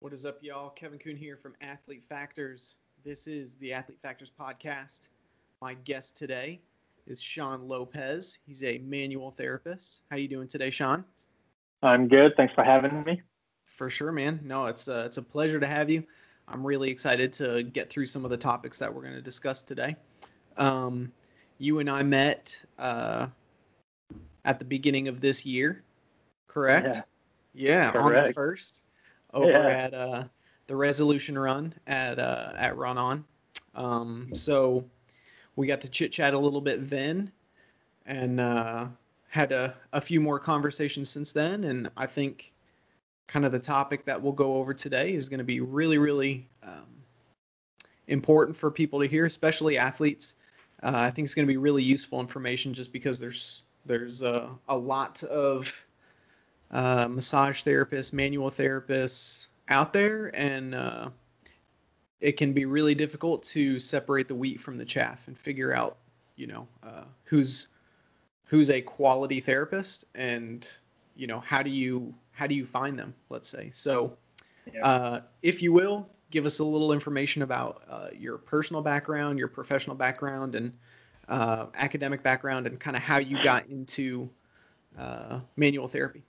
What is up, y'all? Kevin Kuhn here from Athlete Factors. This is the Athlete Factors podcast. My guest today is Sean Lopez. He's a manual therapist. How you doing today, Sean? I'm good. Thanks for having me. For sure, man. No, it's a, it's a pleasure to have you. I'm really excited to get through some of the topics that we're going to discuss today. Um, you and I met uh, at the beginning of this year, correct? Yeah, yeah correct. on the first over Yeah. at uh, the Resolution Run at uh, at Run On. Um, so we got to chit chat a little bit then, and uh, had a, a few more conversations since then. And I think kind of the topic that we'll go over today is going to be really, really um, important for people to hear, especially athletes. Uh, I think it's going to be really useful information just because there's there's uh, a lot of uh, massage therapists, manual therapists out there, and uh, it can be really difficult to separate the wheat from the chaff and figure out, you know, uh, who's who's a quality therapist and you know how do you how do you find them let's say so Yeah. uh, if you will give us a little information about uh, your personal background your professional background and uh, academic background and kind of how you got into uh, manual therapy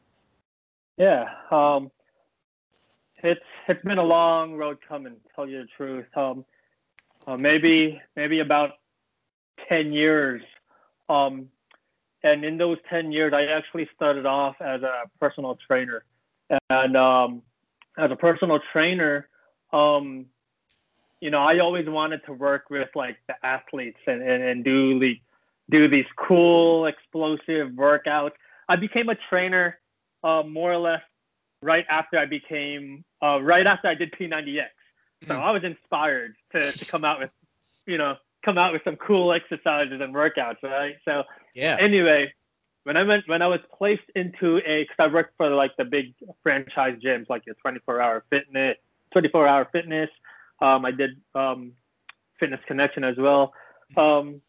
Yeah. Um, it's it's been a long road coming. To tell you the truth. Um, uh, maybe maybe about ten years. Um, and in those ten years, I actually started off as a personal trainer. And um, as a personal trainer, um, you know, I always wanted to work with like the athletes and, and, and do the do these cool, explosive workouts. I became a trainer uh, more or less right after I became uh, right after I did P90X. So Mm. I was inspired to, to come out with, you know, come out with some cool exercises and workouts, right? So yeah anyway, when I went when I was placed into a because I worked for like the big franchise gyms like your 24 hour fitness, 24 hour fitness. Um, I did um, Fitness Connection as well. Um,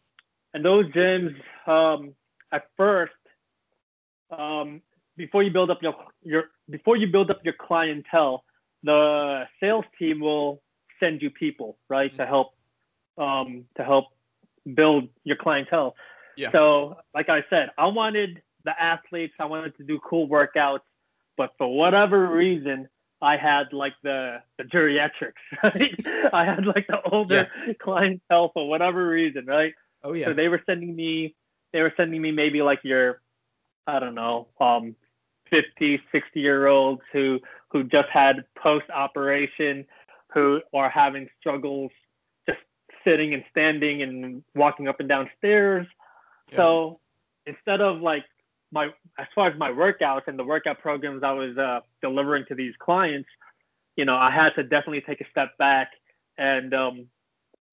and those gyms, um, at first, um, before you build up your your before you build up your clientele, the sales team will send you people right to help um, to help build your clientele. Yeah. So, like I said, I wanted the athletes, I wanted to do cool workouts, but for whatever reason, I had like the the geriatrics, right? I had like the older clientele for whatever reason, right? oh yeah So they were sending me, they were sending me maybe like your, I don't know, um, 50, 60 year olds who who just had post operation, who are having struggles just sitting and standing and walking up and down stairs. Yeah. So instead of like my as far as my workouts and the workout programs I was uh, delivering to these clients, you know, I had to definitely take a step back and um,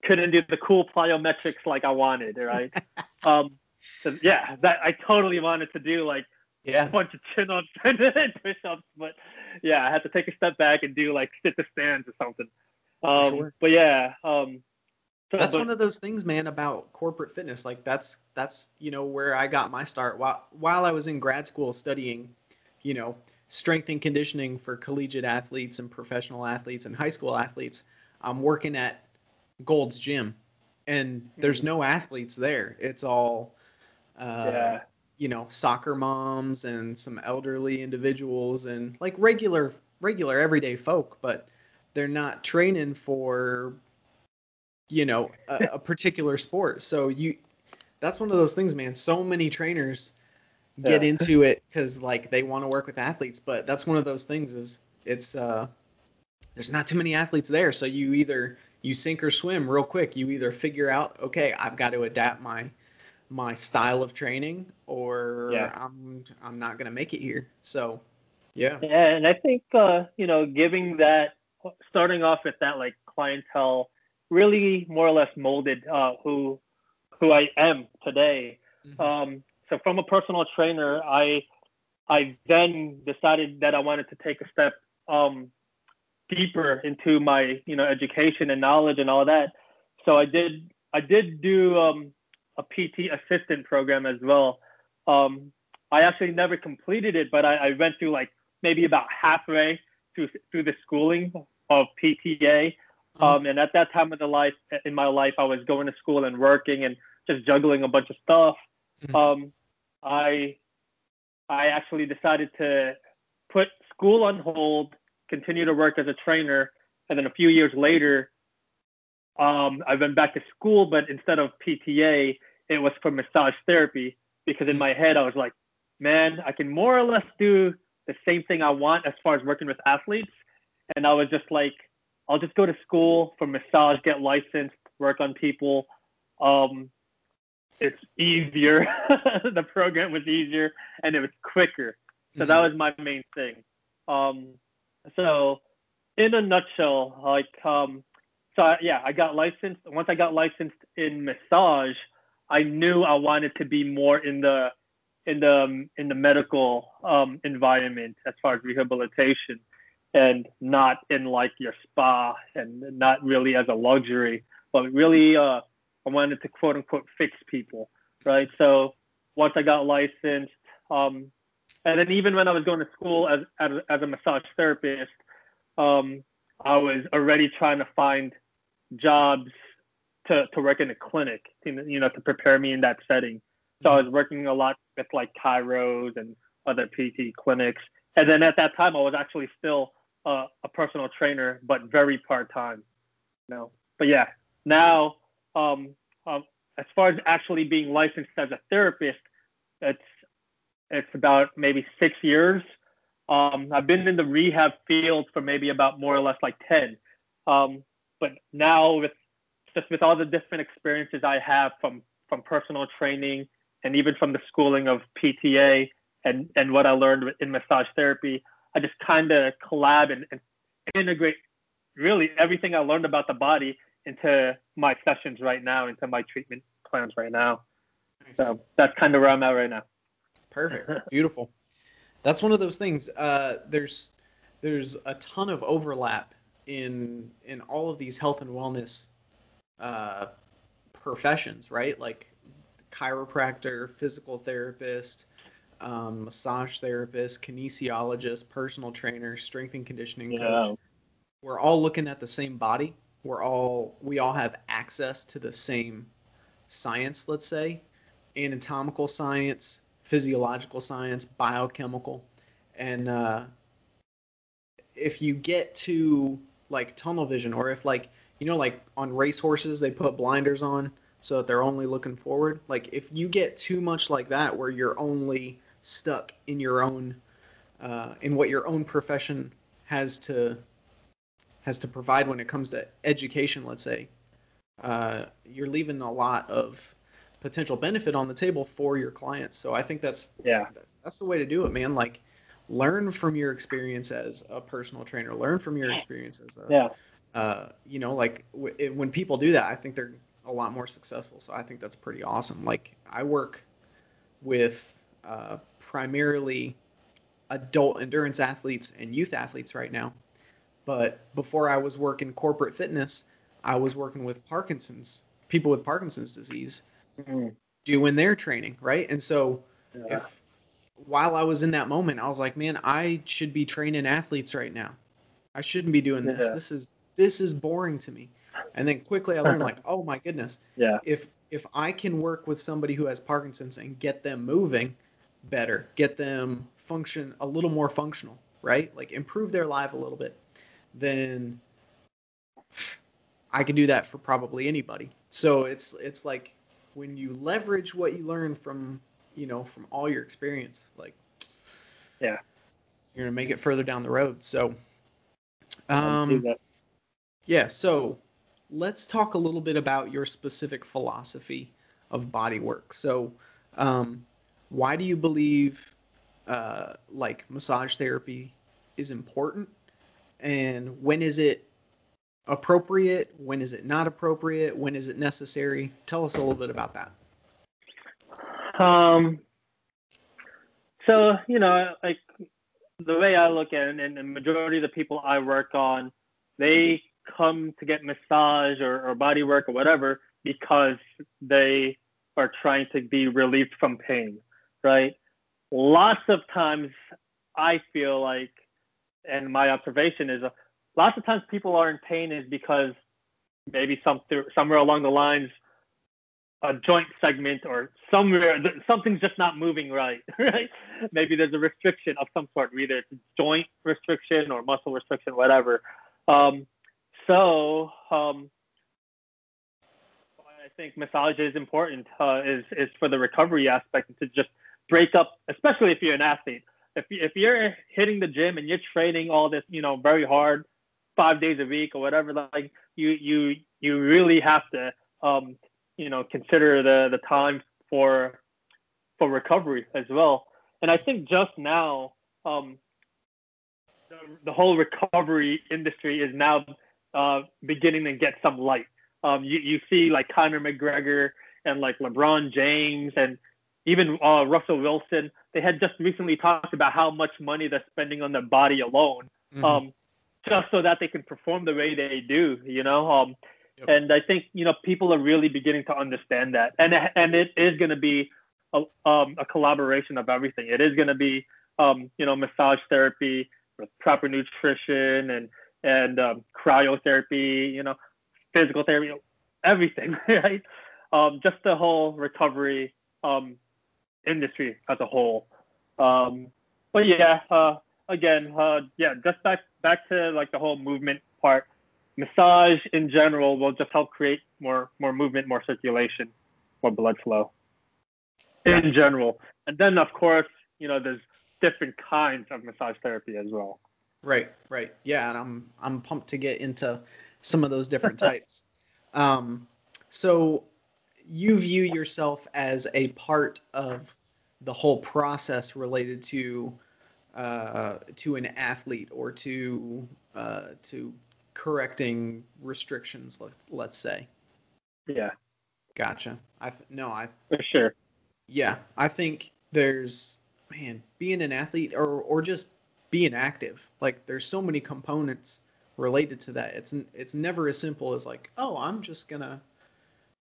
couldn't do the cool plyometrics like I wanted, right? um, so yeah, that I totally wanted to do like a yeah bunch of chin ups and push ups, but yeah, I had to take a step back and do like sit to stands or something. Um, sure. But yeah, um, so, that's but- one of those things man about corporate fitness like that's that's you know where i got my start while while i was in grad school studying you know strength and conditioning for collegiate athletes and professional athletes and high school athletes i'm working at gold's gym and there's Mhm. no athletes there it's all uh, yeah, you know soccer moms and some elderly individuals and like regular regular everyday folk but they're not training for you know a, a particular sport. So you that's one of those things man. So many trainers get Yeah. into it because like they want to work with athletes but that's one of those things is it's uh there's not too many athletes there. So you either you sink or swim real quick. You either figure out okay i've got to adapt my my style of training or Yeah. i'm i'm not going to make it here so yeah Yeah, and I think uh, you know, giving that, starting off with that like clientele, really more or less molded uh, who who I am today. Mhm. Um, so from a personal trainer, I I then decided that I wanted to take a step um, deeper into my you know education and knowledge and all that. So I did I did do um, a PT assistant program as well. Um, I actually never completed it, but I, I went through like maybe about halfway through through the schooling of PTA. Uh-huh. Um, and at that time of the life in my life, I was going to school and working and just juggling a bunch of stuff. Mm-hmm. Um, I I actually decided to put school on hold, continue to work as a trainer, and then a few years later, um, I went back to school, but instead of PTA, it was for massage therapy because in my head I was like, man, I can more or less do the same thing I want as far as working with athletes. And I was just like, I'll just go to school for massage, get licensed, work on people. Um, it's easier. the program was easier and it was quicker. So mm-hmm. that was my main thing. Um, so in a nutshell, like, um, so I, yeah, I got licensed. Once I got licensed in massage, I knew I wanted to be more in the in the um, in the medical um, environment as far as rehabilitation, and not in like your spa and not really as a luxury, but really uh, I wanted to quote unquote fix people, right? So once I got licensed, um, and then even when I was going to school as as, as a massage therapist, um, I was already trying to find jobs to, to work in a clinic, you know, to prepare me in that setting. So I was working a lot with like chiros and other PT clinics. And then at that time, I was actually still a personal trainer, but very part time. You know, but yeah, now um, um, as far as actually being licensed as a therapist, it's it's about maybe six years. Um, I've been in the rehab field for maybe about more or less like ten. Um, but now with just with all the different experiences I have from from personal training and even from the schooling of PTA and and what I learned in massage therapy, I just kind of collab and, and integrate really everything I learned about the body into my sessions right now, into my treatment plans right now. Nice. So that's kind of where I'm at right now. Perfect. Beautiful. That's one of those things. Uh, there's there's a ton of overlap in in all of these health and wellness uh, professions, right? Like chiropractor, physical therapist, um, massage therapist, kinesiologist, personal trainer, strength and conditioning yeah. coach. We're all looking at the same body. We're all we all have access to the same science, let's say, anatomical science, physiological science, biochemical, and uh, if you get to like tunnel vision, or if like you know like on race horses they put blinders on so that they're only looking forward. Like if you get too much like that, where you're only stuck in your own uh, in what your own profession has to has to provide when it comes to education, let's say, uh, you're leaving a lot of potential benefit on the table for your clients. So I think that's yeah that's the way to do it, man. Like learn from your experience as a personal trainer, learn from your experience as a yeah. Uh, you know, like w- when people do that, I think they're a lot more successful. So I think that's pretty awesome. Like I work with uh, primarily adult endurance athletes and youth athletes right now. But before I was working corporate fitness, I was working with Parkinson's, people with Parkinson's disease, mm-hmm. doing their training, right? And so yeah. if while I was in that moment, I was like, man, I should be training athletes right now. I shouldn't be doing this. Yeah. This is this is boring to me. And then quickly I learned like, oh my goodness. Yeah. If if I can work with somebody who has Parkinson's and get them moving better, get them function a little more functional, right? Like improve their life a little bit, then I can do that for probably anybody. So it's it's like when you leverage what you learn from, you know, from all your experience, like yeah. You're to make it further down the road. So um yeah, so let's talk a little bit about your specific philosophy of body work. So, um, why do you believe uh, like massage therapy is important, and when is it appropriate? When is it not appropriate? When is it necessary? Tell us a little bit about that. Um. So you know, like the way I look at it, and the majority of the people I work on, they come to get massage or, or body work or whatever because they are trying to be relieved from pain, right? Lots of times I feel like and my observation is lots of times people are in pain is because maybe some somewhere along the lines a joint segment or somewhere something's just not moving right right maybe there's a restriction of some sort either it's joint restriction or muscle restriction whatever um, so um, I think massage is important uh, is is for the recovery aspect to just break up, especially if you're an athlete. If you, if you're hitting the gym and you're training all this, you know, very hard, five days a week or whatever, like you you you really have to um, you know consider the the time for for recovery as well. And I think just now um, the, the whole recovery industry is now uh, beginning to get some light. Um, you, you see like Conor McGregor and like LeBron James and even uh, Russell Wilson. They had just recently talked about how much money they're spending on their body alone, mm-hmm. um, just so that they can perform the way they do. You know, um, and I think you know people are really beginning to understand that, and and it is going to be a, um, a collaboration of everything. It is going to be um, you know massage therapy proper nutrition and and um, cryotherapy, you know, physical therapy, everything, right? Um, just the whole recovery um, industry as a whole. Um, but yeah, uh, again, uh, yeah, just back back to like the whole movement part. Massage in general will just help create more more movement, more circulation, more blood flow in general. And then of course, you know, there's different kinds of massage therapy as well. Right, right. Yeah, and I'm I'm pumped to get into some of those different types. Um, so you view yourself as a part of the whole process related to uh, to an athlete or to uh, to correcting restrictions, let, us say. Yeah. Gotcha. I no, I for sure. Yeah, I think there's man being an athlete or or just being active. Like there's so many components related to that. It's it's never as simple as like, oh, I'm just gonna,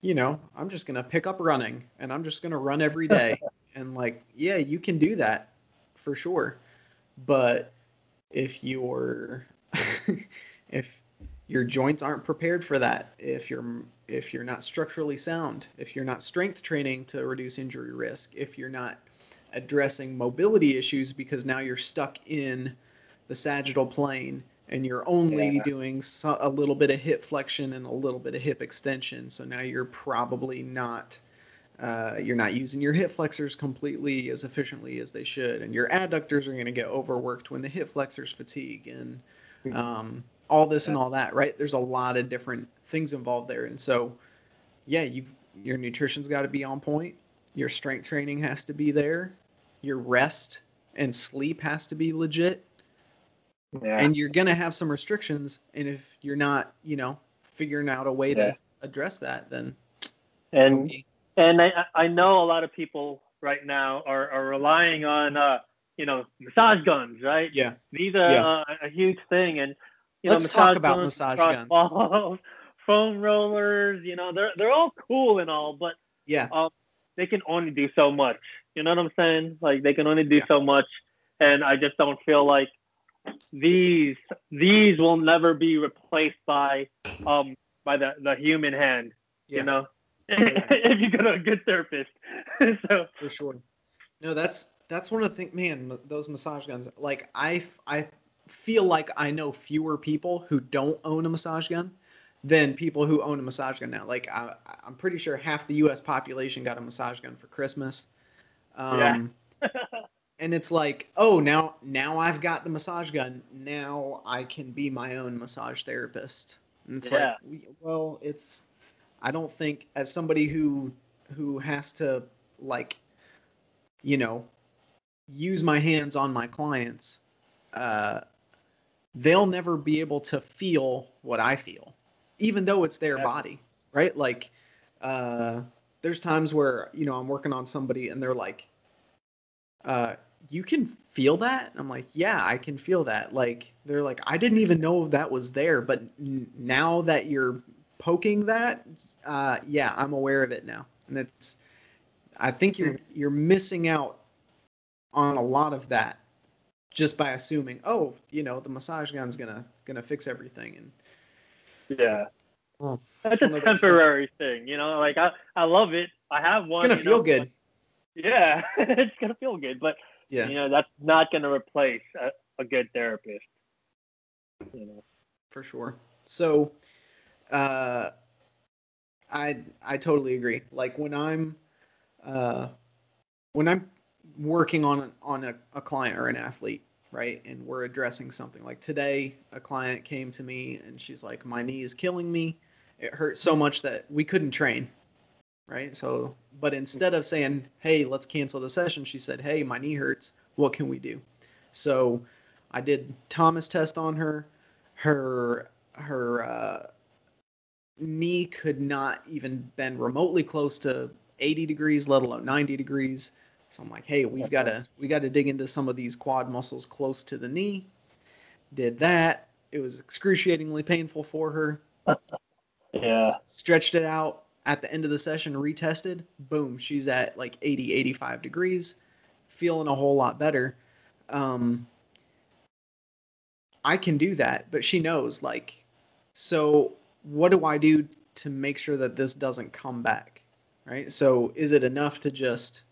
you know, I'm just gonna pick up running and I'm just gonna run every day. and like, yeah, you can do that for sure. But if you're if your joints aren't prepared for that, if you're if you're not structurally sound, if you're not strength training to reduce injury risk, if you're not addressing mobility issues because now you're stuck in the sagittal plane and you're only yeah. doing a little bit of hip flexion and a little bit of hip extension. So now you're probably not uh, you're not using your hip flexors completely as efficiently as they should, and your adductors are going to get overworked when the hip flexors fatigue and hmm. um, all this yeah. and all that. Right? There's a lot of different things involved there, and so yeah, you've your nutrition's got to be on point. Your strength training has to be there. Your rest and sleep has to be legit yeah. And you're gonna have some restrictions, and if you're not, you know, figuring out a way yeah. to address that, then. And and I I know a lot of people right now are are relying on uh you know massage guns, right? Yeah. These are yeah. uh, a huge thing, and you let's know, talk about massage guns. Balls, foam rollers, you know, they're they're all cool and all, but yeah, um, they can only do so much. You know what I'm saying? Like they can only do yeah. so much, and I just don't feel like these these will never be replaced by um by the the human hand. Yeah. You know, if you go to a good therapist. so for sure. No, that's that's one of the things. Man, those massage guns. Like I I feel like I know fewer people who don't own a massage gun than people who own a massage gun now. Like I, I'm pretty sure half the U.S. population got a massage gun for Christmas. Um, yeah. and it's like, oh, now now I've got the massage gun. Now I can be my own massage therapist. And it's yeah. like, well, it's I don't think as somebody who who has to like, you know, use my hands on my clients, uh, they'll never be able to feel what I feel, even though it's their yeah. body, right? Like, uh, there's times where you know I'm working on somebody and they're like, uh, you can feel that? I'm like, yeah, I can feel that. Like, they're like, I didn't even know that was there, but n- now that you're poking that, uh, yeah, I'm aware of it now. And it's, I think you're you're missing out on a lot of that just by assuming, oh, you know, the massage gun's gonna gonna fix everything, and Yeah. well, That's a of those temporary thing, you know. Like I, I love it. I have one. it's gonna feel know, good. but- yeah, it's gonna feel good, but Yeah, you know that's not gonna replace a, a good therapist. You know. for sure. So, uh, I I totally agree. Like when I'm, uh, when I'm working on on a, a client or an athlete, right, and we're addressing something. Like today, a client came to me and she's like, "My knee is killing me. It hurt so much that we couldn't train." Right. So, but instead of saying, "Hey, let's cancel the session," she said, "Hey, my knee hurts. What can we do?" So, I did Thomas test on her. Her her uh, knee could not even bend remotely close to 80 degrees, let alone 90 degrees. So I'm like, hey, we've got to we got to dig into some of these quad muscles close to the knee. Did that. It was excruciatingly painful for her. Yeah. Stretched it out. At the end of the session, retested. Boom, she's at like 80, 85 degrees, feeling a whole lot better. Um, I can do that, but she knows like so what do I do to make sure that this doesn't come back? Right? So is it enough to just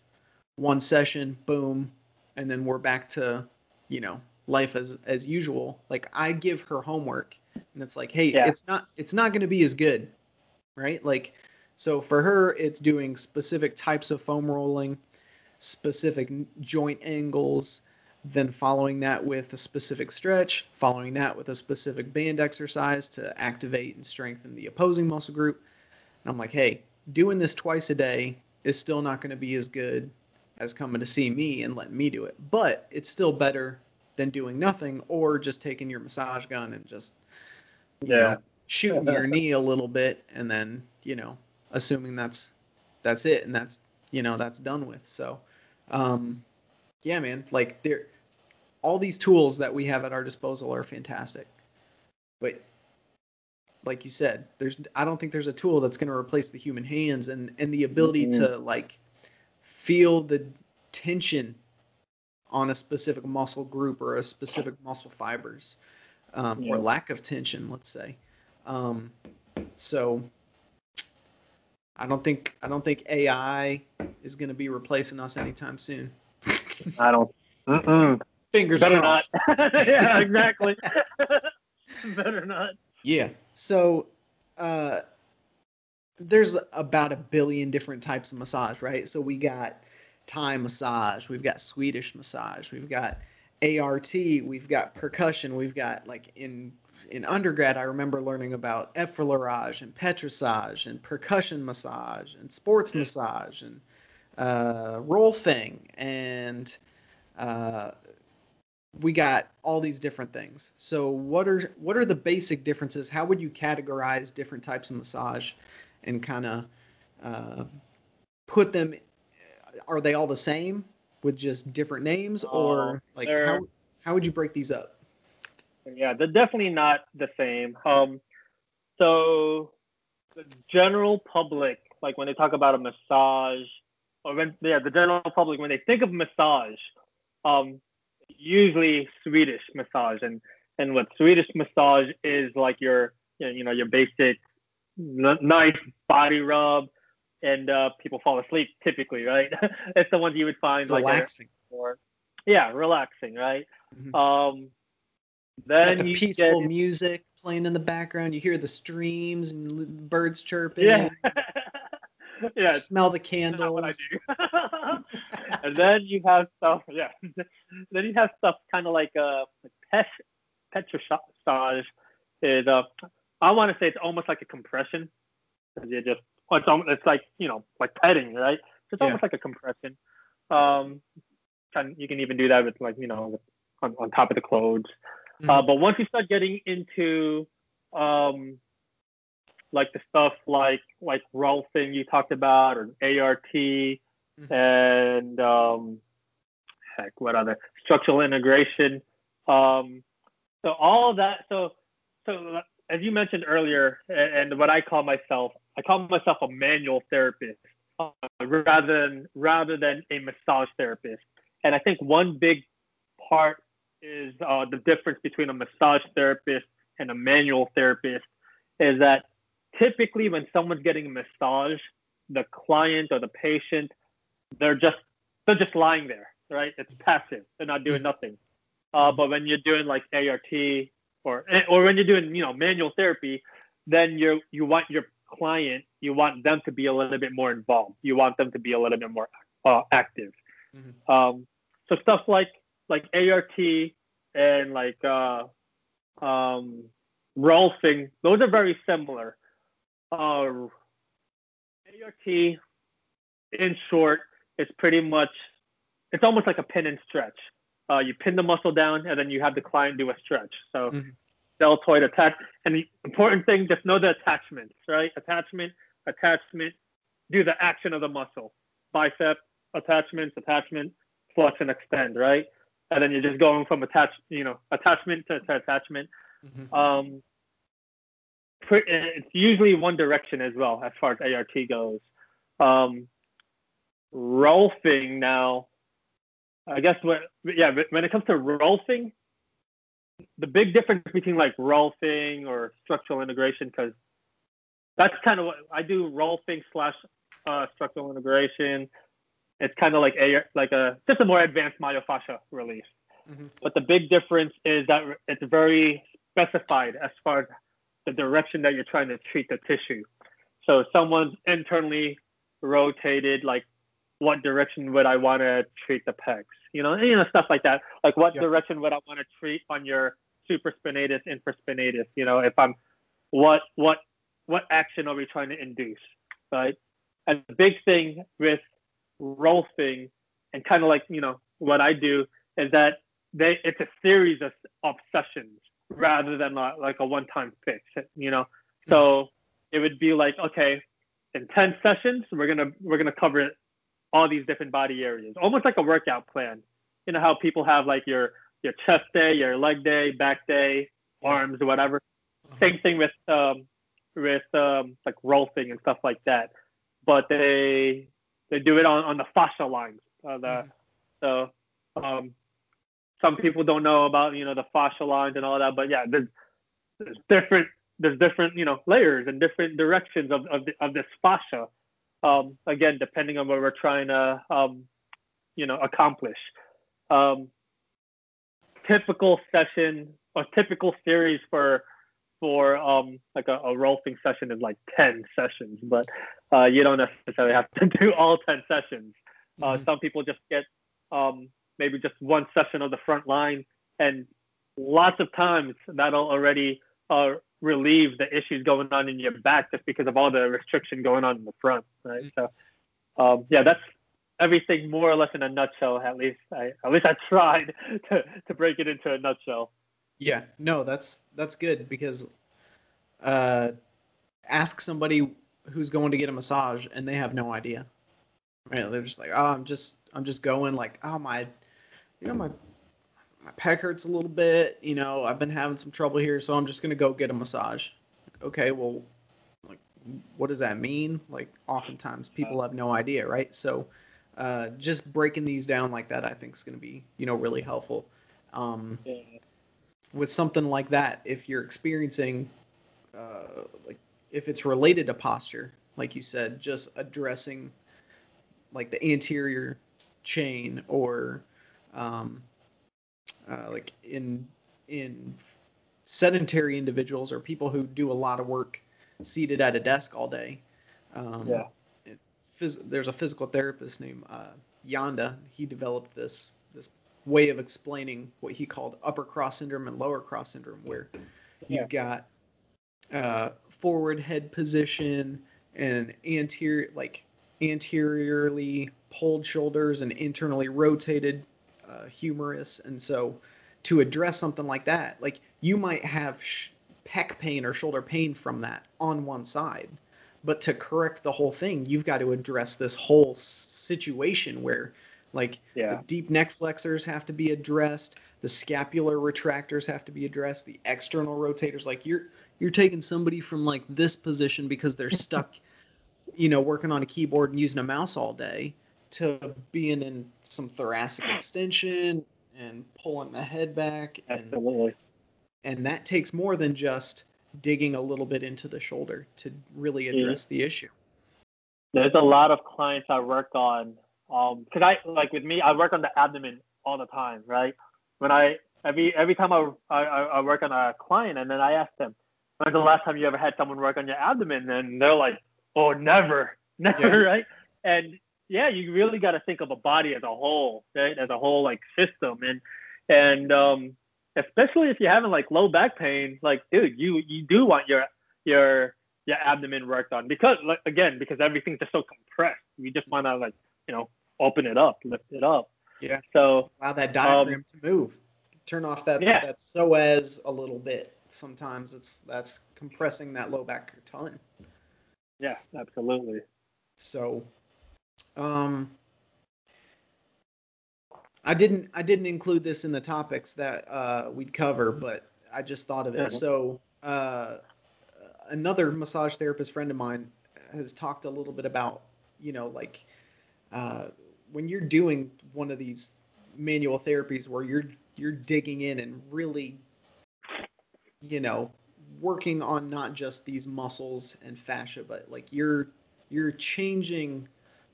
one session, boom, and then we're back to, you know, life as as usual? Like I give her homework and it's like, hey, Yeah. it's not it's not going to be as good, right? Like so for her it's doing specific types of foam rolling, specific joint angles, then following that with a specific stretch, following that with a specific band exercise to activate and strengthen the opposing muscle group. And I'm like, hey, doing this twice a day is still not going to be as good as coming to see me and letting me do it. But it's still better than doing nothing or just taking your massage gun and just you Yeah. know, shooting your knee a little bit and then, you know, assuming that's that's it and that's you know, that's done with. So um yeah, man, like there all these tools that we have at our disposal are fantastic. But like you said, there's I don't think there's a tool that's going to replace the human hands and and the ability Mhm. to like feel the tension on a specific muscle group or a specific muscle fibers um, or lack of tension, let's say. Um, so I don't think I don't think AI is going to be replacing us anytime soon. I don't. Mm-mm. Fingers Better not. crossed. yeah, exactly. Better not. Yeah. So uh, there's about a billion different types of massage, right? So we got Thai massage, we've got Swedish massage, we've got ART, we've got percussion, we've got like in in undergrad I remember learning about effleurage and petrissage and percussion massage and sports massage and uh, Rolfing and uh, we got all these different things. So what are what are the basic differences? How would you categorize different types of massage and kind of uh, put them? Are they all the same with just different names, or Uh, like how how would you break these up? Yeah, they're definitely not the same. Um, so the general public, like when they talk about a massage, or when yeah, the general public when they think of massage, um, usually Swedish massage, and and what Swedish massage is like your you know your basic nice body rub, and uh, people fall asleep typically, right? it's the ones you would find like Relaxing. or yeah, relaxing, right? Mhm. Um, then the you peaceful get, music playing in the background. You hear the streams and birds chirping. yeah, yeah, Smell the not what I candles. do. and then you have stuff, yeah. then you have stuff kind of like uh, pet petrissage is uh, I want to say it's almost like a compression. 'cause You just it's almost, it's like you know like petting, right? It's Yeah. almost like a compression. Um, you can even do that with like you know on, on top of the clothes. Uh, Mhm. but once you start getting into um, like the stuff like like Rolfing you talked about or ART Mhm. and um, heck, what other structural integration. Um, so all of that. So so as you mentioned earlier, and, what I call myself, I call myself a manual therapist uh, rather than rather than a massage therapist. And I think one big part is uh, the difference between a massage therapist and a manual therapist is that typically when someone's getting a massage, the client or the patient, they're just they're just lying there, right? It's passive. They're not doing nothing. Uh, but when you're doing like ART or or when you're doing you know manual therapy, then you you want your client, you want them to be a little bit more involved. You want them to be a little bit more uh, active. Mm-hmm. Um, so stuff like like ART and like uh, um, Rolfing, those are very similar. Uh, ART, in short, is pretty much it's almost like a pin and stretch. Uh, you pin the muscle down and then you have the client do a stretch. So mm-hmm. deltoid attach. And the important thing, just know the attachments, right? Attachment, attachment, do the action of the muscle. Bicep, attachments, attachment, flex and extend, right? And then you're just going from attach, you know, attachment to, to attachment. Mm-hmm. Um, it's usually one direction as well as far as ART goes. Um, Rolfing now, I guess what yeah, when it comes to Rolfing, the big difference between like Rolfing or structural integration, because that's kind of what I do Rolfing slash uh, structural integration. It's kind of like a like a just a more advanced myofascia release. Mm-hmm. But the big difference is that it's very specified as far as the direction that you're trying to treat the tissue. So someone's internally rotated, like what direction would I want to treat the pecs? You know, you know stuff like that. Like what direction would I want to treat on your supraspinatus, infraspinatus? You know, if I'm what what what action are we trying to induce, right? And the big thing with Rolfing and kind of like you know what I do is that they it's a series of, of sessions rather than like a one-time fix. You know, so mm-hmm. it would be like okay, in ten sessions we're gonna we're gonna cover all these different body areas, almost like a workout plan. You know how people have like your your chest day, your leg day, back day, arms, whatever. Uh-huh. Same thing with um, with um, like Rolfing and stuff like that, but they they do it on, on the fascia lines. Uh, the, mm-hmm. So um, some people don't know about you know the fascia lines and all that, but yeah, there's, there's different there's different you know layers and different directions of of, the, of this fascia. Um, again, depending on what we're trying to um, you know accomplish. Um, typical session or typical series for for um, like a, a Rolfing session is like 10 sessions, but uh, you don't necessarily have to do all 10 sessions. Uh, mm-hmm. Some people just get um, maybe just one session of the front line, and lots of times that'll already uh, relieve the issues going on in your back just because of all the restriction going on in the front, right? So, um, yeah, that's everything more or less in a nutshell. At least I, at least I tried to, to break it into a nutshell. Yeah, no, that's that's good because uh, ask somebody who's going to get a massage and they have no idea. Right? They're just like, oh, I'm just I'm just going like, oh my, you know my my pec hurts a little bit. You know, I've been having some trouble here, so I'm just gonna go get a massage. Okay, well, like, what does that mean? Like, oftentimes people have no idea, right? So, uh, just breaking these down like that, I think is gonna be, you know, really helpful. Um, yeah. With something like that, if you're experiencing, uh, like, if it's related to posture, like you said, just addressing like the anterior chain or um, uh, like in in sedentary individuals or people who do a lot of work seated at a desk all day. Um, yeah. It, phys- there's a physical therapist named uh, Janda. He developed this this way of explaining what he called upper cross syndrome and lower cross syndrome, where you've got uh, forward head position and anterior like anteriorly pulled shoulders and internally rotated uh, humerus. And so to address something like that, like you might have sh- pec pain or shoulder pain from that on one side. But to correct the whole thing, you've got to address this whole situation where like yeah. the deep neck flexors have to be addressed, the scapular retractors have to be addressed, the external rotators. Like you're you're taking somebody from like this position because they're stuck, you know, working on a keyboard and using a mouse all day to being in some thoracic extension and pulling the head back and Absolutely. and that takes more than just digging a little bit into the shoulder to really address the issue. There's a lot of clients I work on. Um, cause I like with me, I work on the abdomen all the time, right? When I every every time I I, I work on a client and then I ask them, when's the last time you ever had someone work on your abdomen? And they're like, oh, never, never, Yeah. right? And yeah, you really got to think of a body as a whole, right? As a whole like system, and and um, especially if you're having like low back pain, like dude, you you do want your your your abdomen worked on because like again because everything's just so compressed. You just want to like you know open it up, lift it up. Yeah. So Allow that diaphragm to move. Turn off that Yeah. that psoas a little bit. Sometimes it's that's compressing that low back a ton. yeah, absolutely. So, um, I didn't I didn't include this in the topics that uh, we'd cover, but I just thought of it. So, uh, another massage therapist friend of mine has talked a little bit about, you know, like uh, when you're doing one of these manual therapies where you're you're digging in and really, you know, working on not just these muscles and fascia, but like you're you're changing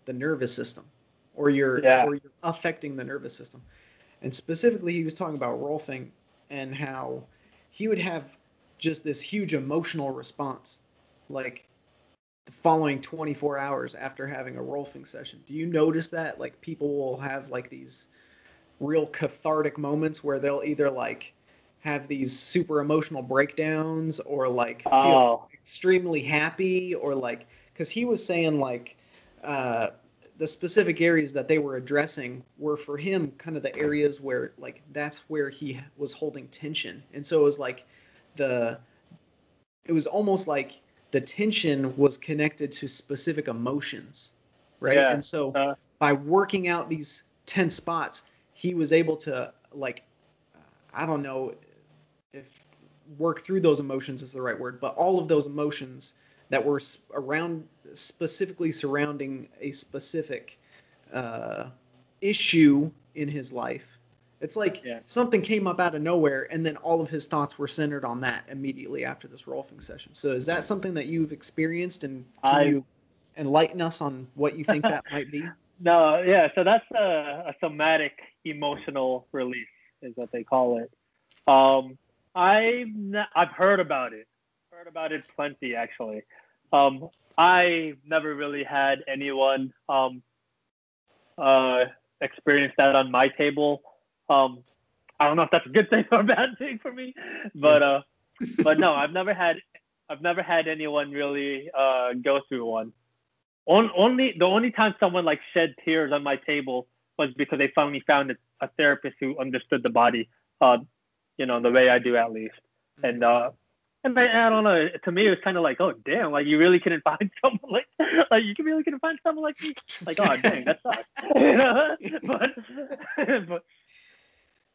the nervous system or you're Yeah. or you're affecting the nervous system. And specifically he was talking about Rolfing and how he would have just this huge emotional response like the following 24 hours after having a Rolfing session. Do you notice that like people will have like these real cathartic moments where they'll either like have these super emotional breakdowns or like feel Oh, extremely happy or like because he was saying like uh, the specific areas that they were addressing were for him kind of the areas where like that's where he was holding tension. And so it was like the it was almost like the tension was connected to specific emotions right? Yeah. and so uh, by working out these tense spots, he was able to like I don't know if work through those emotions is the right word, but all of those emotions that were around specifically surrounding a specific uh, issue in his life. It's like Yeah. something came up out of nowhere, and then all of his thoughts were centered on that immediately after this Rolfing session. So, is that something that you've experienced, and can I- you enlighten us on what you think that might be? no, yeah. So that's a, a somatic emotional release, is what they call it. Um, I've I've heard about it, heard about it plenty actually. Um, I never really had anyone um, uh, experience that on my table. Um, I don't know if that's a good thing or a bad thing for me, but uh, but no, I've never had I've never had anyone really uh, go through one. On, only the only time someone like shed tears on my table was because they finally found a, a therapist who understood the body, uh, you know, the way I do at least. And uh, and I, I don't know. To me, it was kind of like, oh damn, like you really couldn't find someone like like you really couldn't find someone like me. Like oh dang, that sucks. you know? but but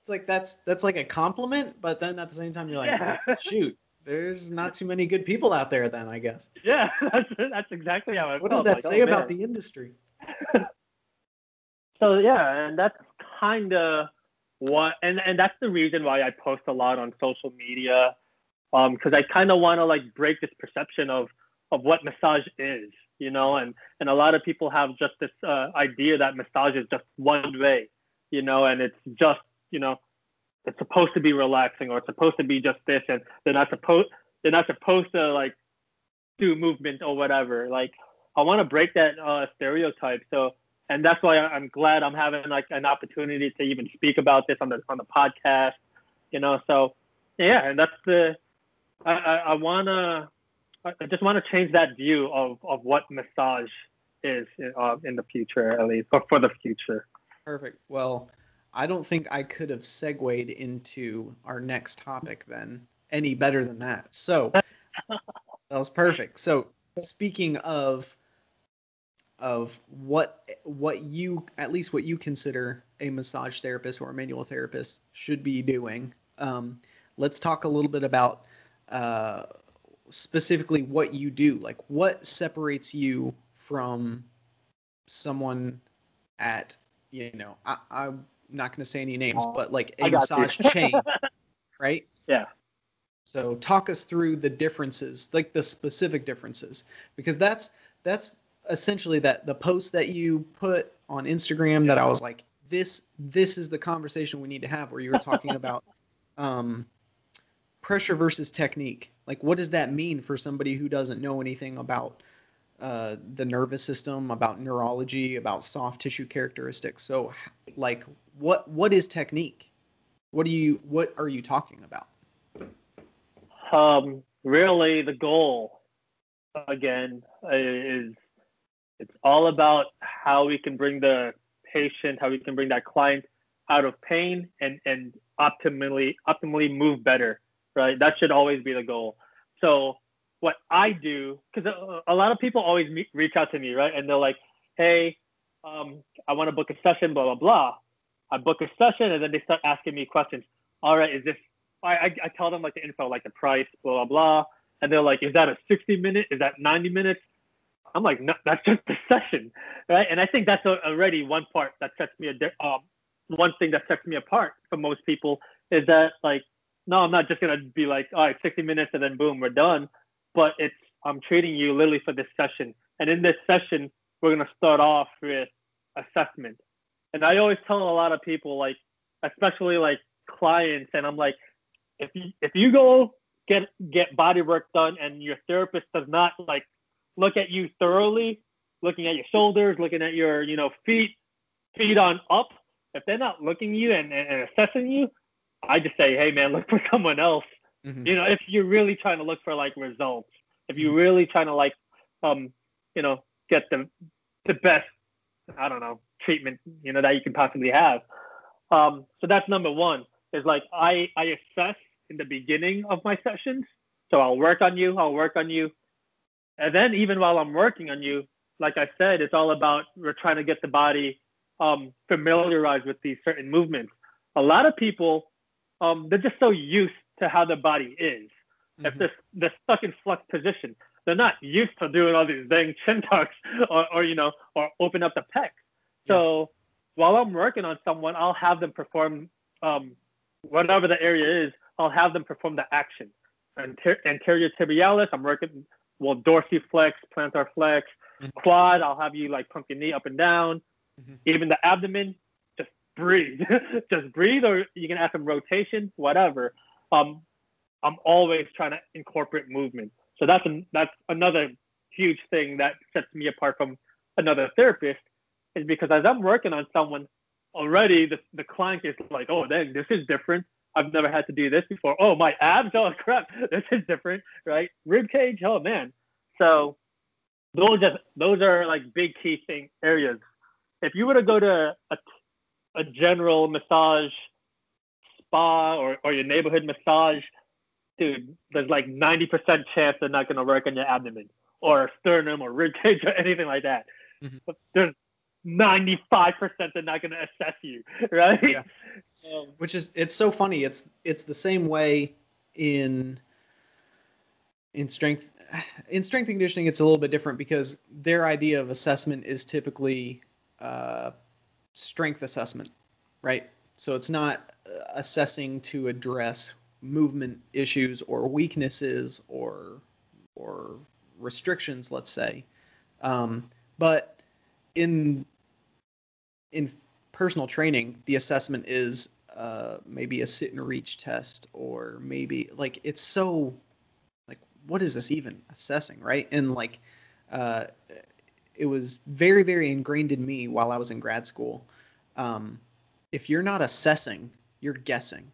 it's like that's that's like a compliment, but then at the same time you're like, Yeah. "Oh, shoot, there's not too many good people out there then, I guess. yeah, that's that's exactly how I What does that like, oh, say oh, about man. the industry? So yeah, and that's kind of what, and and that's the reason why I post a lot on social media, um, because I kind of want to like break this perception of of what massage is, you know, and and a lot of people have just this uh, idea that massage is just one way, you know, and it's just you know, it's supposed to be relaxing or it's supposed to be just this, and they're not supposed they're not supposed to like do movement or whatever. Like I want to break that uh, stereotype. So and that's why I'm glad I'm having like an opportunity to even speak about this on the on the podcast, you know. So yeah, and that's the I I, I wanna I I just want to change that view of of what massage is uh, in the future at least or for the future. Perfect. Well, I don't think I could have segued into our next topic then any better than that. So that was perfect. So speaking of of what what you at least what you consider a massage therapist or a manual therapist should be doing, um, let's talk a little bit about uh, specifically what you do. Like what separates you from someone at you know I, I not going to say any names, but like a massage chain, right? Yeah. So talk us through the differences, like the specific differences, because that's that's essentially that the post that you put on Instagram that I was like, this this is the conversation we need to have, where you were talking about um, pressure versus technique. Like, what does that mean for somebody who doesn't know anything about uh, the nervous system, about neurology, about soft tissue characteristics? So, like, what what is technique? What do you what are you talking about? um, really the goal again is it's all about how we can bring the patient how we can bring that client out of pain and and optimally optimally move better right that should always be the goal so what i do because a, lot of people always meet, reach out to me right and they're like hey um, i want to book a session blah blah blah i book a session and then they start asking me questions all right is this I, I, I tell them like the info, like the price, blah blah blah, and they're like, "Is that a 60 minute? Is that 90 minutes?" I'm like, "No, that's just the session, right?" And I think that's already one part that sets me a um, one thing that sets me apart from most people is that like, no, I'm not just gonna be like, "All right, 60 minutes and then boom, we're done," but it's I'm treating you literally for this session, and in this session, we're gonna start off with assessment, and I always tell a lot of people like, especially like clients, and I'm like if you if you go get get body work done and your therapist does not like look at you thoroughly, looking at your shoulders, looking at your you know feet, feet on up, if they're not looking you and, and, and assessing you, I just say, hey man, look for someone else. Mhm. You know, if you're really trying to look for like results, if Mm-hmm. you're really trying to like um you know get the the best I don't know treatment you know that you can possibly have. Um, so that's number one is like I, I assess in the beginning of my sessions. So I'll work on you, I'll work on you. And then even while I'm working on you, like I said, it's all about we're trying to get the body um, familiarized with these certain movements. A lot of people, um, they're just so used to how the body is. If Mhm. they're, they're stuck in flux position, they're not used to doing all these dang chin tucks or, or you know, or open up the pec. So while I'm working on someone, I'll have them perform um, whatever the area is. I'll have them perform the action. Anter- anterior tibialis, I'm working well dorsiflex, plantar flex, Mhm. quad. I'll have you like pump your knee up and down. Mhm. Even the abdomen, breathe, just breathe, or you can add some rotation, whatever. Um, I'm always trying to incorporate movement. So that's an, that's another huge thing that sets me apart from another therapist is because as I'm working on someone already, the, the client is like, oh, dang, this is different. I've never had to do this before. Oh, my abs, oh crap, this is different, right? Rib cage, oh man. So those are those are like big key thing areas. If you were to go to a, a general massage spa or, or your neighborhood massage, dude, there's like 90% chance they're not going to work on your abdomen or sternum or rib cage or anything like that. Mhm. But there's 95% they're not going to assess you, right? Yeah. Um, which is it's so funny it's it's the same way in in strength in strength and conditioning it's a little bit different because their idea of assessment is typically uh, strength assessment right so it's not uh, assessing to address movement issues or weaknesses or or restrictions let's say um, but in in personal training, the assessment is uh, maybe a sit and reach test, or maybe like it's so like what is this even assessing, right? And like uh, it was very very ingrained in me while I was in grad school. Um, if you're not assessing, you're guessing,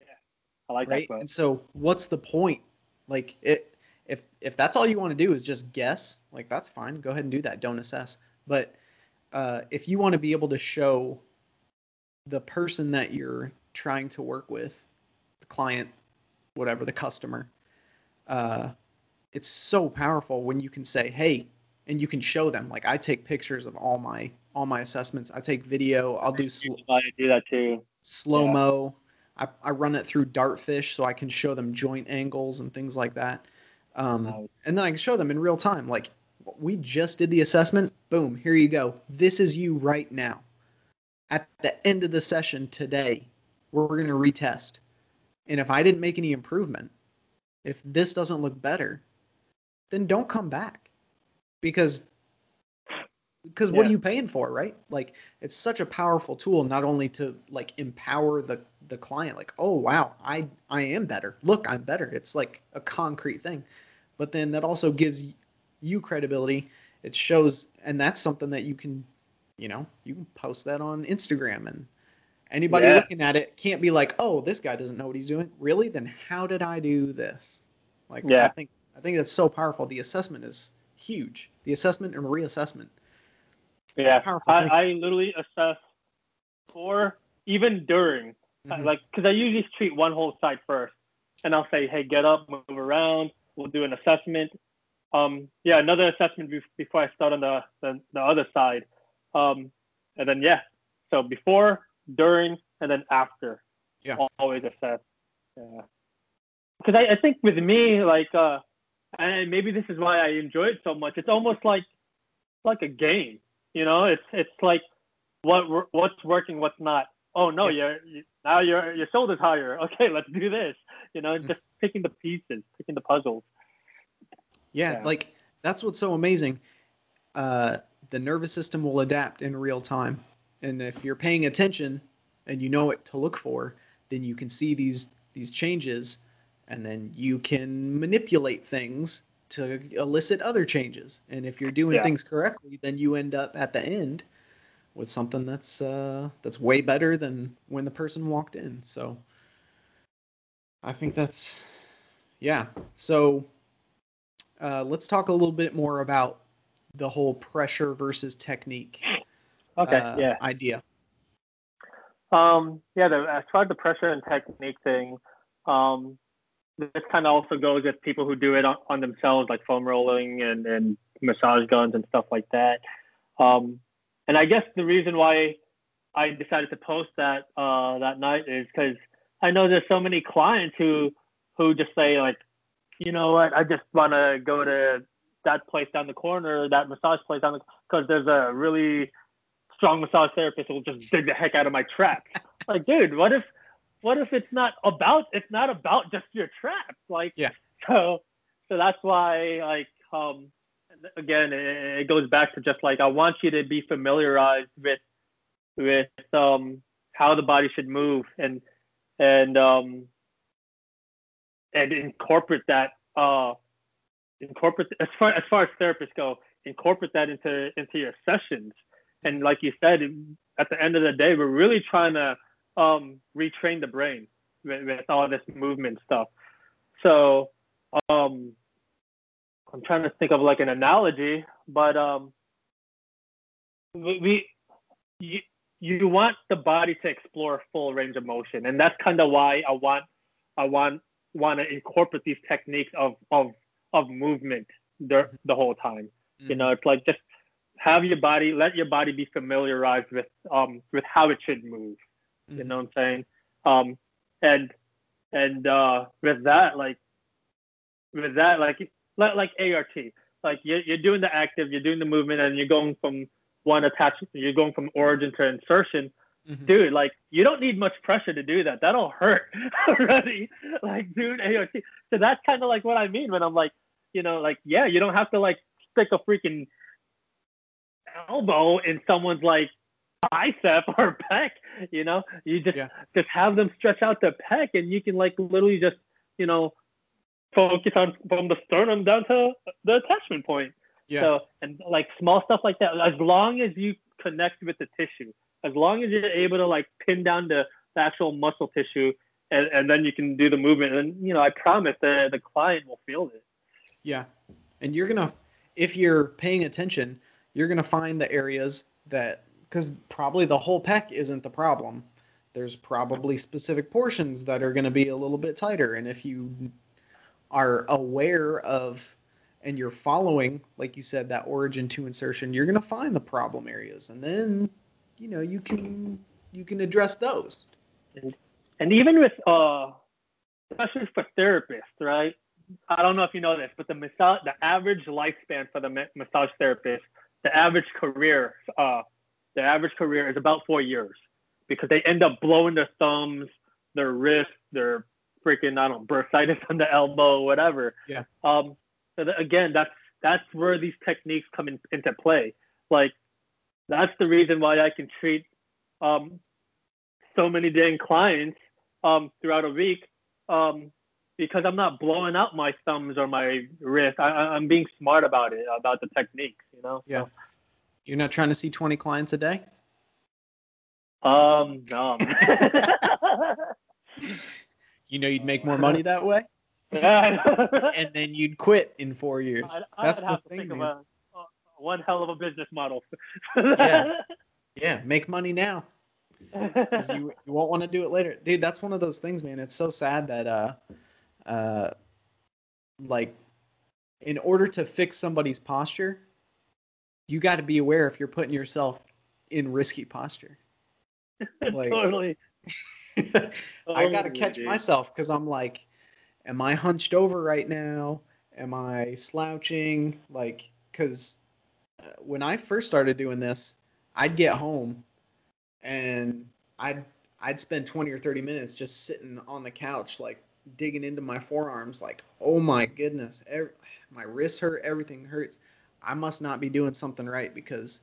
Yeah, I like right? that quote. And so what's the point? Like it if if that's all you want to do is just guess, like that's fine. Go ahead and do that. Don't assess. But uh, if you want to be able to show the person that you're trying to work with, the client, whatever, the customer, uh, it's so powerful when you can say, hey, and you can show them. Like I take pictures of all my all my assessments. I take video. I'll do sl- I do that too. slow mo. I, I run it through Dartfish so I can show them joint angles and things like that. Um, Nice. and then I can show them in real time. Like we just did the assessment. Boom, here you go. This is you right now. at the end of the session today, we're going to retest. And if I didn't make any improvement, if this doesn't look better, then don't come back. Because because what are you paying for, right? Like it's such a powerful tool not only to like empower the the client like, "Oh, wow, I I am better. Look, I'm better." It's like a concrete thing. But then that also gives you credibility. It shows and that's something that you can, you know, you can post that on Instagram and anybody Yeah. looking at it can't be like, "Oh, this guy doesn't know what he's doing." Really? Then how did I do this? Like yeah. I think I think that's so powerful. The assessment is huge. The assessment and reassessment. It's Yeah, powerful. I, I literally assess for even during, Mhm. like, because I usually treat one whole side first, and I'll say, hey, get up, move around. We'll do an assessment. Um, yeah, another assessment bef- before I start on the the, the other side. Um, and then yeah, so before, during, and then after. Yeah. Always assess. Yeah. Because I, I think with me, like, uh, and maybe this is why I enjoy it so much. It's almost like like a game. You know, it's it's like what what's working, what's not. Oh no, Yeah. you're you, now your your shoulders higher. Okay, let's do this. You know, Mm. just picking the pieces, picking the puzzles. Yeah, Yeah. like that's what's so amazing. Uh, the nervous system will adapt in real time, and if you're paying attention and you know what to look for, then you can see these these changes, and then you can manipulate things to elicit other changes. And if you're doing Yeah. things correctly, then you end up at the end with something that's uh, that's way better than when the person walked in. So I think that's yeah. So uh, let's talk a little bit more about the whole pressure versus technique Okay, uh, yeah. idea. Um, yeah, the, as far as the pressure and technique thing, um, this kind of also goes with people who do it on, on themselves, like foam rolling and, and massage guns and stuff like that. Um, and I guess the reason why I decided to post that uh, that night is because I know there's so many clients who who just say like, you know what, I just want to go to that place down the corner, that massage place down the because there's a really strong massage therapist who will just dig the heck out of my traps. like, dude, what if what if it's not about it's not about just your traps? Like, Yeah. So so that's why like um again it, it goes back to just like I want you to be familiarized with with um how the body should move and and um and incorporate that uh incorporate as far as far as therapists go incorporate that into into your sessions and like you said at the end of the day we're really trying to um retrain the brain with, with all this movement stuff. So um i'm trying to think of like an analogy but um we, we you, you want the body to explore full range of motion and that's kind of why i want i want want to incorporate these techniques of of of movement the, the whole time. You know it's like just have your body let your body be familiarized with um with how it should move you know what i'm saying? Um and and uh with that like with that like like, ART like you're, you're doing the active you're doing the movement and you're going from one attachment you're going from origin to insertion. Mhm. dude like you don't need much pressure to do that. That'll hurt already. Like dude ART so that's kind of like what i mean when i'm like you know like yeah you don't have to like stick a freaking elbow in someone's like bicep or pec you know you just Yeah. just have them stretch out their pec and you can like literally just you know focus on from the sternum down to the attachment point Yeah. so and like small stuff like that as long as you connect with the tissue as long as you're able to like pin down the, the actual muscle tissue and, and then you can do the movement and you know i promise the the client will feel it Yeah. And you're going to, if you're paying attention, you're going to find the areas that, because probably the whole pec isn't the problem. There's probably specific portions that are going to be a little bit tighter. And if you are aware of and you're following, like you said, that origin to insertion, you're going to find the problem areas. And then, you know, you can, you can address those. and even with uh especially for therapists right i don't know if you know this but the massage the average lifespan for the massage therapist the average career uh the average career is about four years because they end up blowing their thumbs, their wrists, their freaking I don't know bursitis on the elbow, whatever. Yeah. Um. So that, again, that's that's where these techniques come in, into play. Like that's the reason why I can treat um so many dang clients um throughout a week um because I'm not blowing out my thumbs or my wrist. I, I'm being smart about it, about the techniques, you know. Yeah. You're not trying to see 20 clients a day? Um, no. you know you'd make more money that way? and then you'd quit in four years. I'd, That's I'd the have to thing, think man. of a, a, one hell of a business model. Yeah. Yeah, make money now. 'cause you you won't want to do it later, dude. That's one of those things, man. It's so sad that uh uh like in order to fix somebody's posture, you got to be aware if you're putting yourself in risky posture. Like totally. I got to catch dude. myself because I'm like, am I hunched over right now? Am I slouching? Like, because uh, when I first started doing this, I'd get home and I'd I'd spend 20 or 30 minutes just sitting on the couch, like digging into my forearms, like, oh my goodness, ev- my wrists hurt, everything hurts. I must not be doing something right because,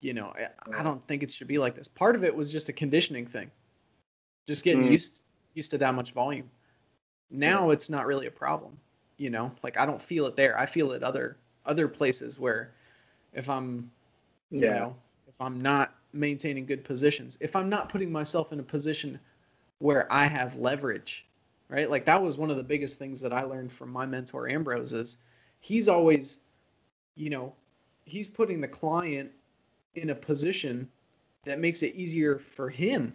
you know, I, I don't think it should be like this. Part of it was just a conditioning thing, just getting Mm. used used to that much volume. Now it's not really a problem, you know. Like I don't feel it there. I feel it other other places where if I'm you Yeah. know, if I'm not maintaining good positions, if I'm not putting myself in a position where I have leverage, right? Like that was one of the biggest things that I learned from my mentor Ambrose is he's always, you know, he's putting the client in a position that makes it easier for him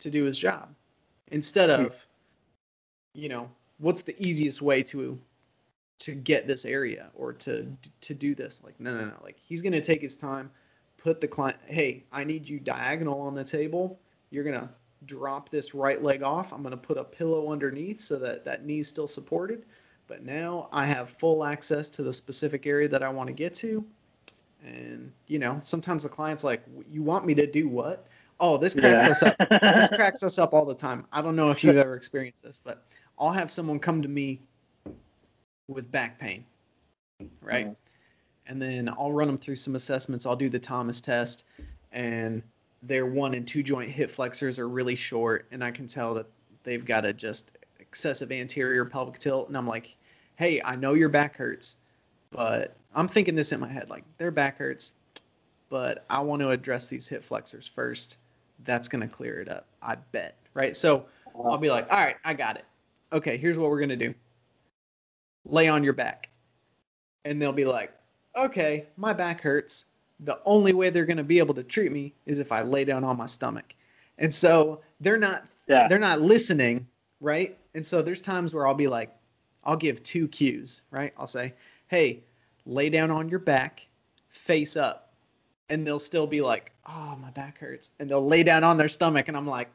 to do his job instead of, you know, what's the easiest way to to get this area or to to do this? Like no no no. Like he's going to take his time put the client hey i need you diagonal on the table. You're going to drop this right leg off. I'm going to put a pillow underneath so that that knee's still supported but now i have full access to the specific area that i want to get to and you know sometimes the client's like you want me to do what oh this cracks Yeah. us up this cracks us up all the time i don't know if you've ever experienced this but i'll have someone come to me with back pain right Yeah. and then I'll run them through some assessments. I'll do the Thomas test, and their one and two joint hip flexors are really short, and I can tell that they've got a just excessive anterior pelvic tilt. And I'm like, hey, I know your back hurts, but I'm thinking this in my head, like their back hurts, but I want to address these hip flexors first. That's gonna clear it up, I bet, right? So uh-huh. I'll be like, all right, I got it. Okay, here's what we're gonna do. Lay on your back. And they'll be like, okay, my back hurts. The only way they're gonna be able to treat me is if I lay down on my stomach. And so they're not Yeah. they're not listening, right? And so there's times where I'll be like, I'll give two cues, right? I'll say, hey, lay down on your back, face up. And they'll still be like, oh, my back hurts. And they'll lay down on their stomach, and I'm like,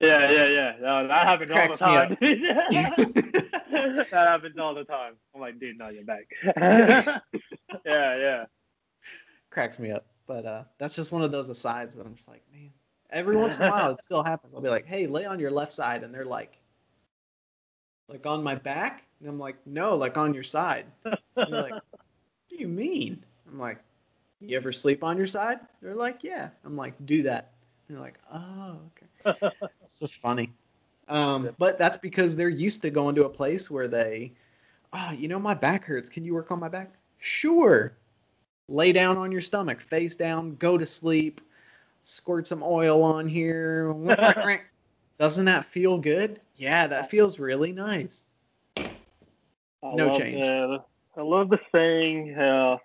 Yeah, yeah, yeah. No, that happens all the time. that happens all the time. I'm like, dude, no, you're back. yeah, yeah. cracks me up. But uh, that's just one of those asides that I'm just like, man. Every once in a while, it still happens. I'll be like, hey, lay on your left side, and they're like, like on my back, and I'm like, no, like on your side. And they're like, what do you mean? I'm like, you ever sleep on your side? They're like, yeah. I'm like, do that. And they're like, oh, okay. It's just funny. Um, but that's because they're used to going to a place where they, oh, you know, my back hurts. Can you work on my back? Sure. Lay down on your stomach, face down, go to sleep, squirt some oil on here. Doesn't that feel good? Yeah, that feels really nice. I No change. The, I love the saying. Uh,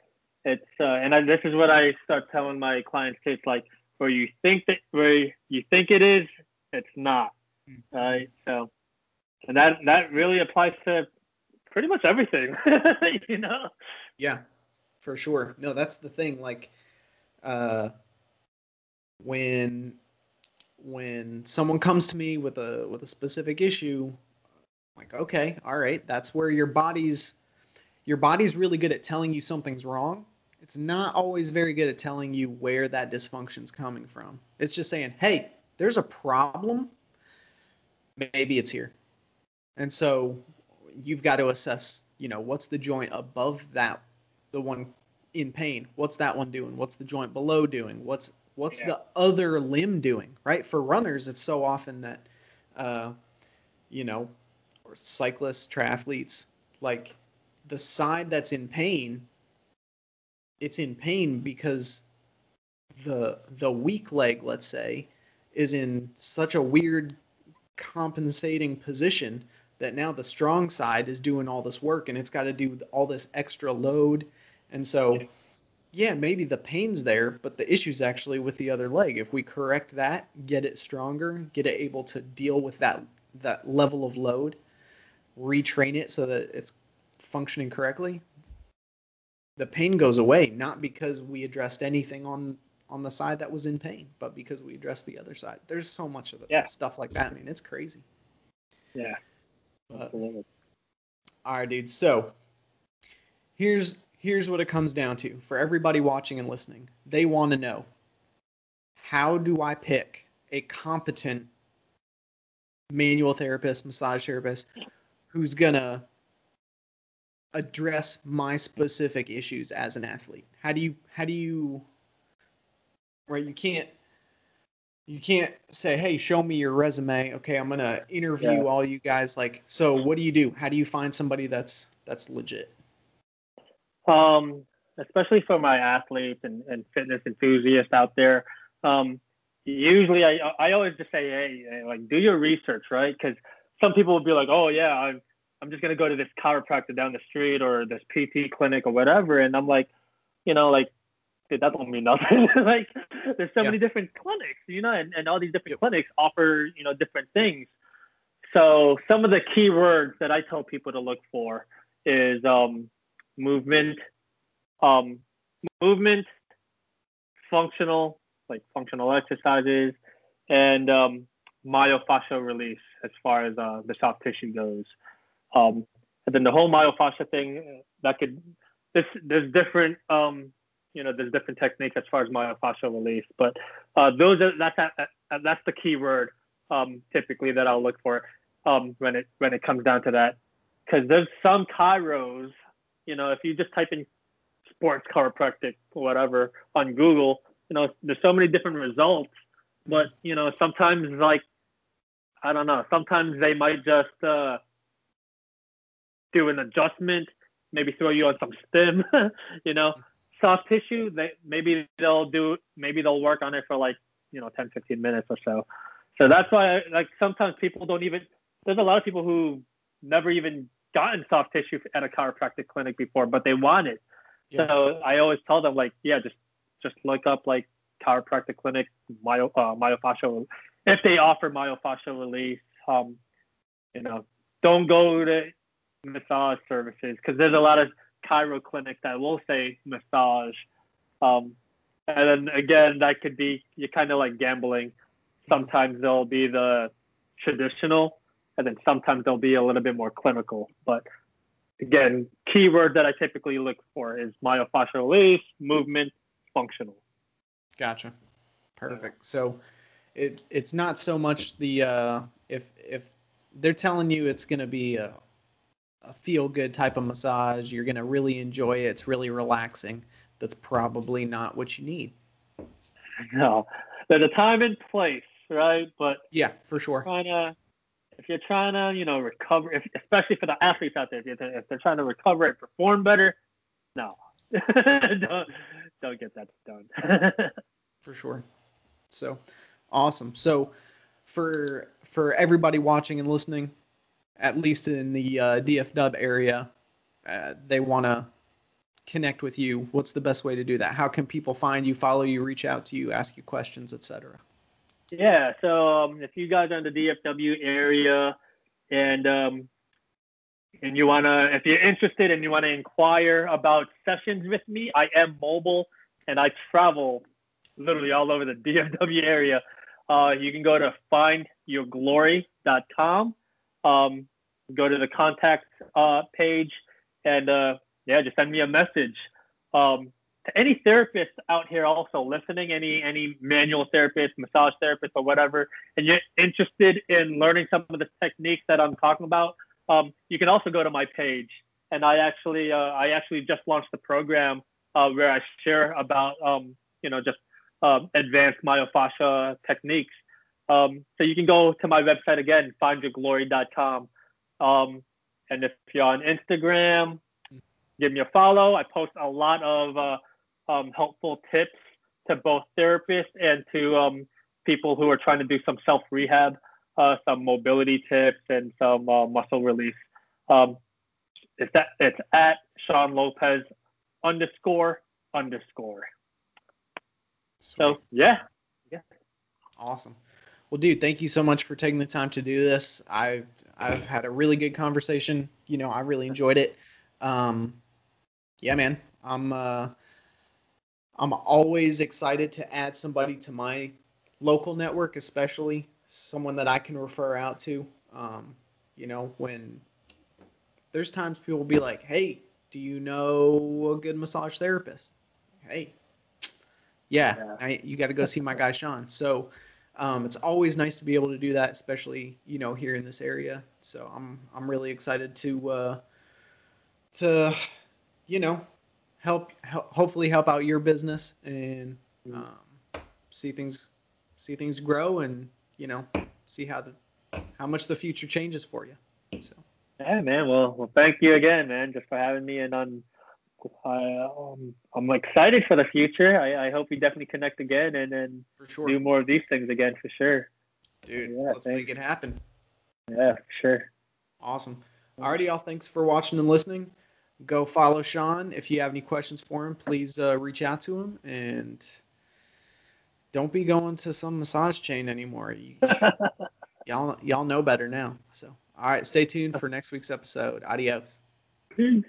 it's uh, and I, this is what I start telling my clients. It's like where you think that where you think it is, it's not. Right. So, and that that really applies to pretty much everything. you know. Yeah, for sure. No, that's the thing. Like, uh, when when someone comes to me with a with a specific issue, I'm like, okay, all right, that's where your body's your body's really good at telling you something's wrong, it's not always very good at telling you where that dysfunction's coming from. It's just saying, hey, there's a problem. Maybe it's here. And so you've got to assess, you know, what's the joint above that, the one in pain? What's that one doing? What's the joint below doing? What's what's yeah. the other limb doing? Right? For runners, it's so often that, uh, you know, or cyclists, triathletes, like the side that's in pain it's in pain because the the weak leg, let's say, is in such a weird compensating position that now the strong side is doing all this work and it's got to do all this extra load. And so, yeah, maybe the pain's there, but the issue's actually with the other leg. If we correct that, get it stronger, get it able to deal with that that level of load, retrain it so that it's functioning correctly, the pain goes away not because we addressed anything on on the side that was in pain, but because we addressed the other side. There's so much of yeah. stuff like that. I mean, it's crazy. Yeah. But, all right, dude. So here's here's what it comes down to for everybody watching and listening. They want to know how do I pick a competent manual therapist, massage therapist who's gonna address my specific issues as an athlete? How do you how do you right you can't you can't say, "Hey, show me your resume." Okay, I'm going to interview yeah. all you guys like so what do you do? How do you find somebody that's that's legit? Um especially for my athletes and, and fitness enthusiasts out there, um, usually I I always just say, hey, like do your research, right? Because some people will be like, oh yeah, I'm I'm just gonna go to this chiropractor down the street or this PT clinic or whatever, and I'm like, you know, like, dude, that don't mean nothing. like, there's so yeah. many different clinics, you know, and, and all these different yep. clinics offer, you know, different things. So some of the key words that I tell people to look for is um, movement, um, movement, functional, like functional exercises, and um, myofascial release as far as uh, the soft tissue goes. Um, and then the whole myofascia thing, that could, this, there's different, um, you know, there's different techniques as far as myofascial release, but uh, those are, that's, that, that's the key word um, typically that I'll look for um, when it, when it comes down to that. Cause there's some chiros, you know, if you just type in sports chiropractic or whatever on Google, you know, there's so many different results, but you know, sometimes like, I don't know, sometimes they might just, uh, do an adjustment, maybe throw you on some stim, you know, soft tissue, they maybe they'll do maybe they'll work on it for like, you know, 10, 15 minutes or so. So that's why like sometimes people don't even there's a lot of people who never even gotten soft tissue at a chiropractic clinic before, but they want it. Yeah. So I always tell them like, yeah, just just look up like chiropractic clinic myo uh, myofascial if they offer myofascial release. Um, you know, don't go to massage services because there's a lot of chiro clinics that will say massage. Um, and then again, that could be you're kind of like gambling. Sometimes there'll be the traditional, and then sometimes they'll be a little bit more clinical. But again, keyword that I typically look for is myofascial release, movement, functional. Gotcha. Perfect. So it it's not so much the uh, if if they're telling you it's going to be a a feel good type of massage. You're going to really enjoy it. It's really relaxing. That's probably not what you need. No, there's a time and place, right? But yeah, for sure. Trying to, if you're trying to, you know, recover, if, especially for the athletes out there, if they're, if they're trying to recover and perform better, no, don't don't get that done. for sure. So awesome. So for for everybody watching and listening, at least in the uh, DF Dub area, uh, they want to connect with you, what's the best way to do that? How can people find you, follow you, reach out to you, ask you questions, etc.? Yeah, so um, if you guys are in the DFW area and um, and you wanna, if you're interested and you wanna inquire about sessions with me, I am mobile and I travel literally all over the DFW area. Uh, you can go to findyourglory.com um, go to the contact uh, page and uh, yeah, just send me a message. Um, any therapist out here also listening, any any manual therapist, massage therapist, or whatever, and you're interested in learning some of the techniques that I'm talking about, um, you can also go to my page. And I actually uh, I actually just launched the program uh, where I share about um, you know just um, advanced myofascia techniques. Um, so you can go to my website again, findyourglory.com. Um, and if you're on Instagram, give me a follow. I post a lot of uh, um, helpful tips to both therapists and to um, people who are trying to do some self rehab, uh, some mobility tips and some uh, muscle release. Um, it's that it's at Sean Lopez underscore underscore. Sweet. So yeah, yeah. Awesome. Well, dude, thank you so much for taking the time to do this. I've I've had a really good conversation. You know, I really enjoyed it. Um, yeah, man. I'm uh, I'm always excited to add somebody to my local network, especially someone that I can refer out to. Um, you know, when there's times people will be like, "Hey, do you know a good massage therapist?" Hey, yeah, yeah. I, you got to go see my guy Sean. So um, it's always nice to be able to do that, especially you know here in this area. So I'm I'm really excited to uh, to you know help, help hopefully help out your business and mm-hmm. um, see things see things grow and you know see how the how much the future changes for you. So. Yeah, man. Well, well, thank you again, man, just for having me and on I, um, I'm excited for the future. I, I hope we definitely connect again and then sure. do more of these things again for sure. Dude, yeah, let's thanks. make it happen. Yeah, sure. Awesome. Alrighty, y'all. Thanks for watching and listening. Go follow Sean. If you have any questions for him, please uh, reach out to him. And don't be going to some massage chain anymore. You, y'all, y'all know better now. So, all right, stay tuned for next week's episode. Adios. Peace.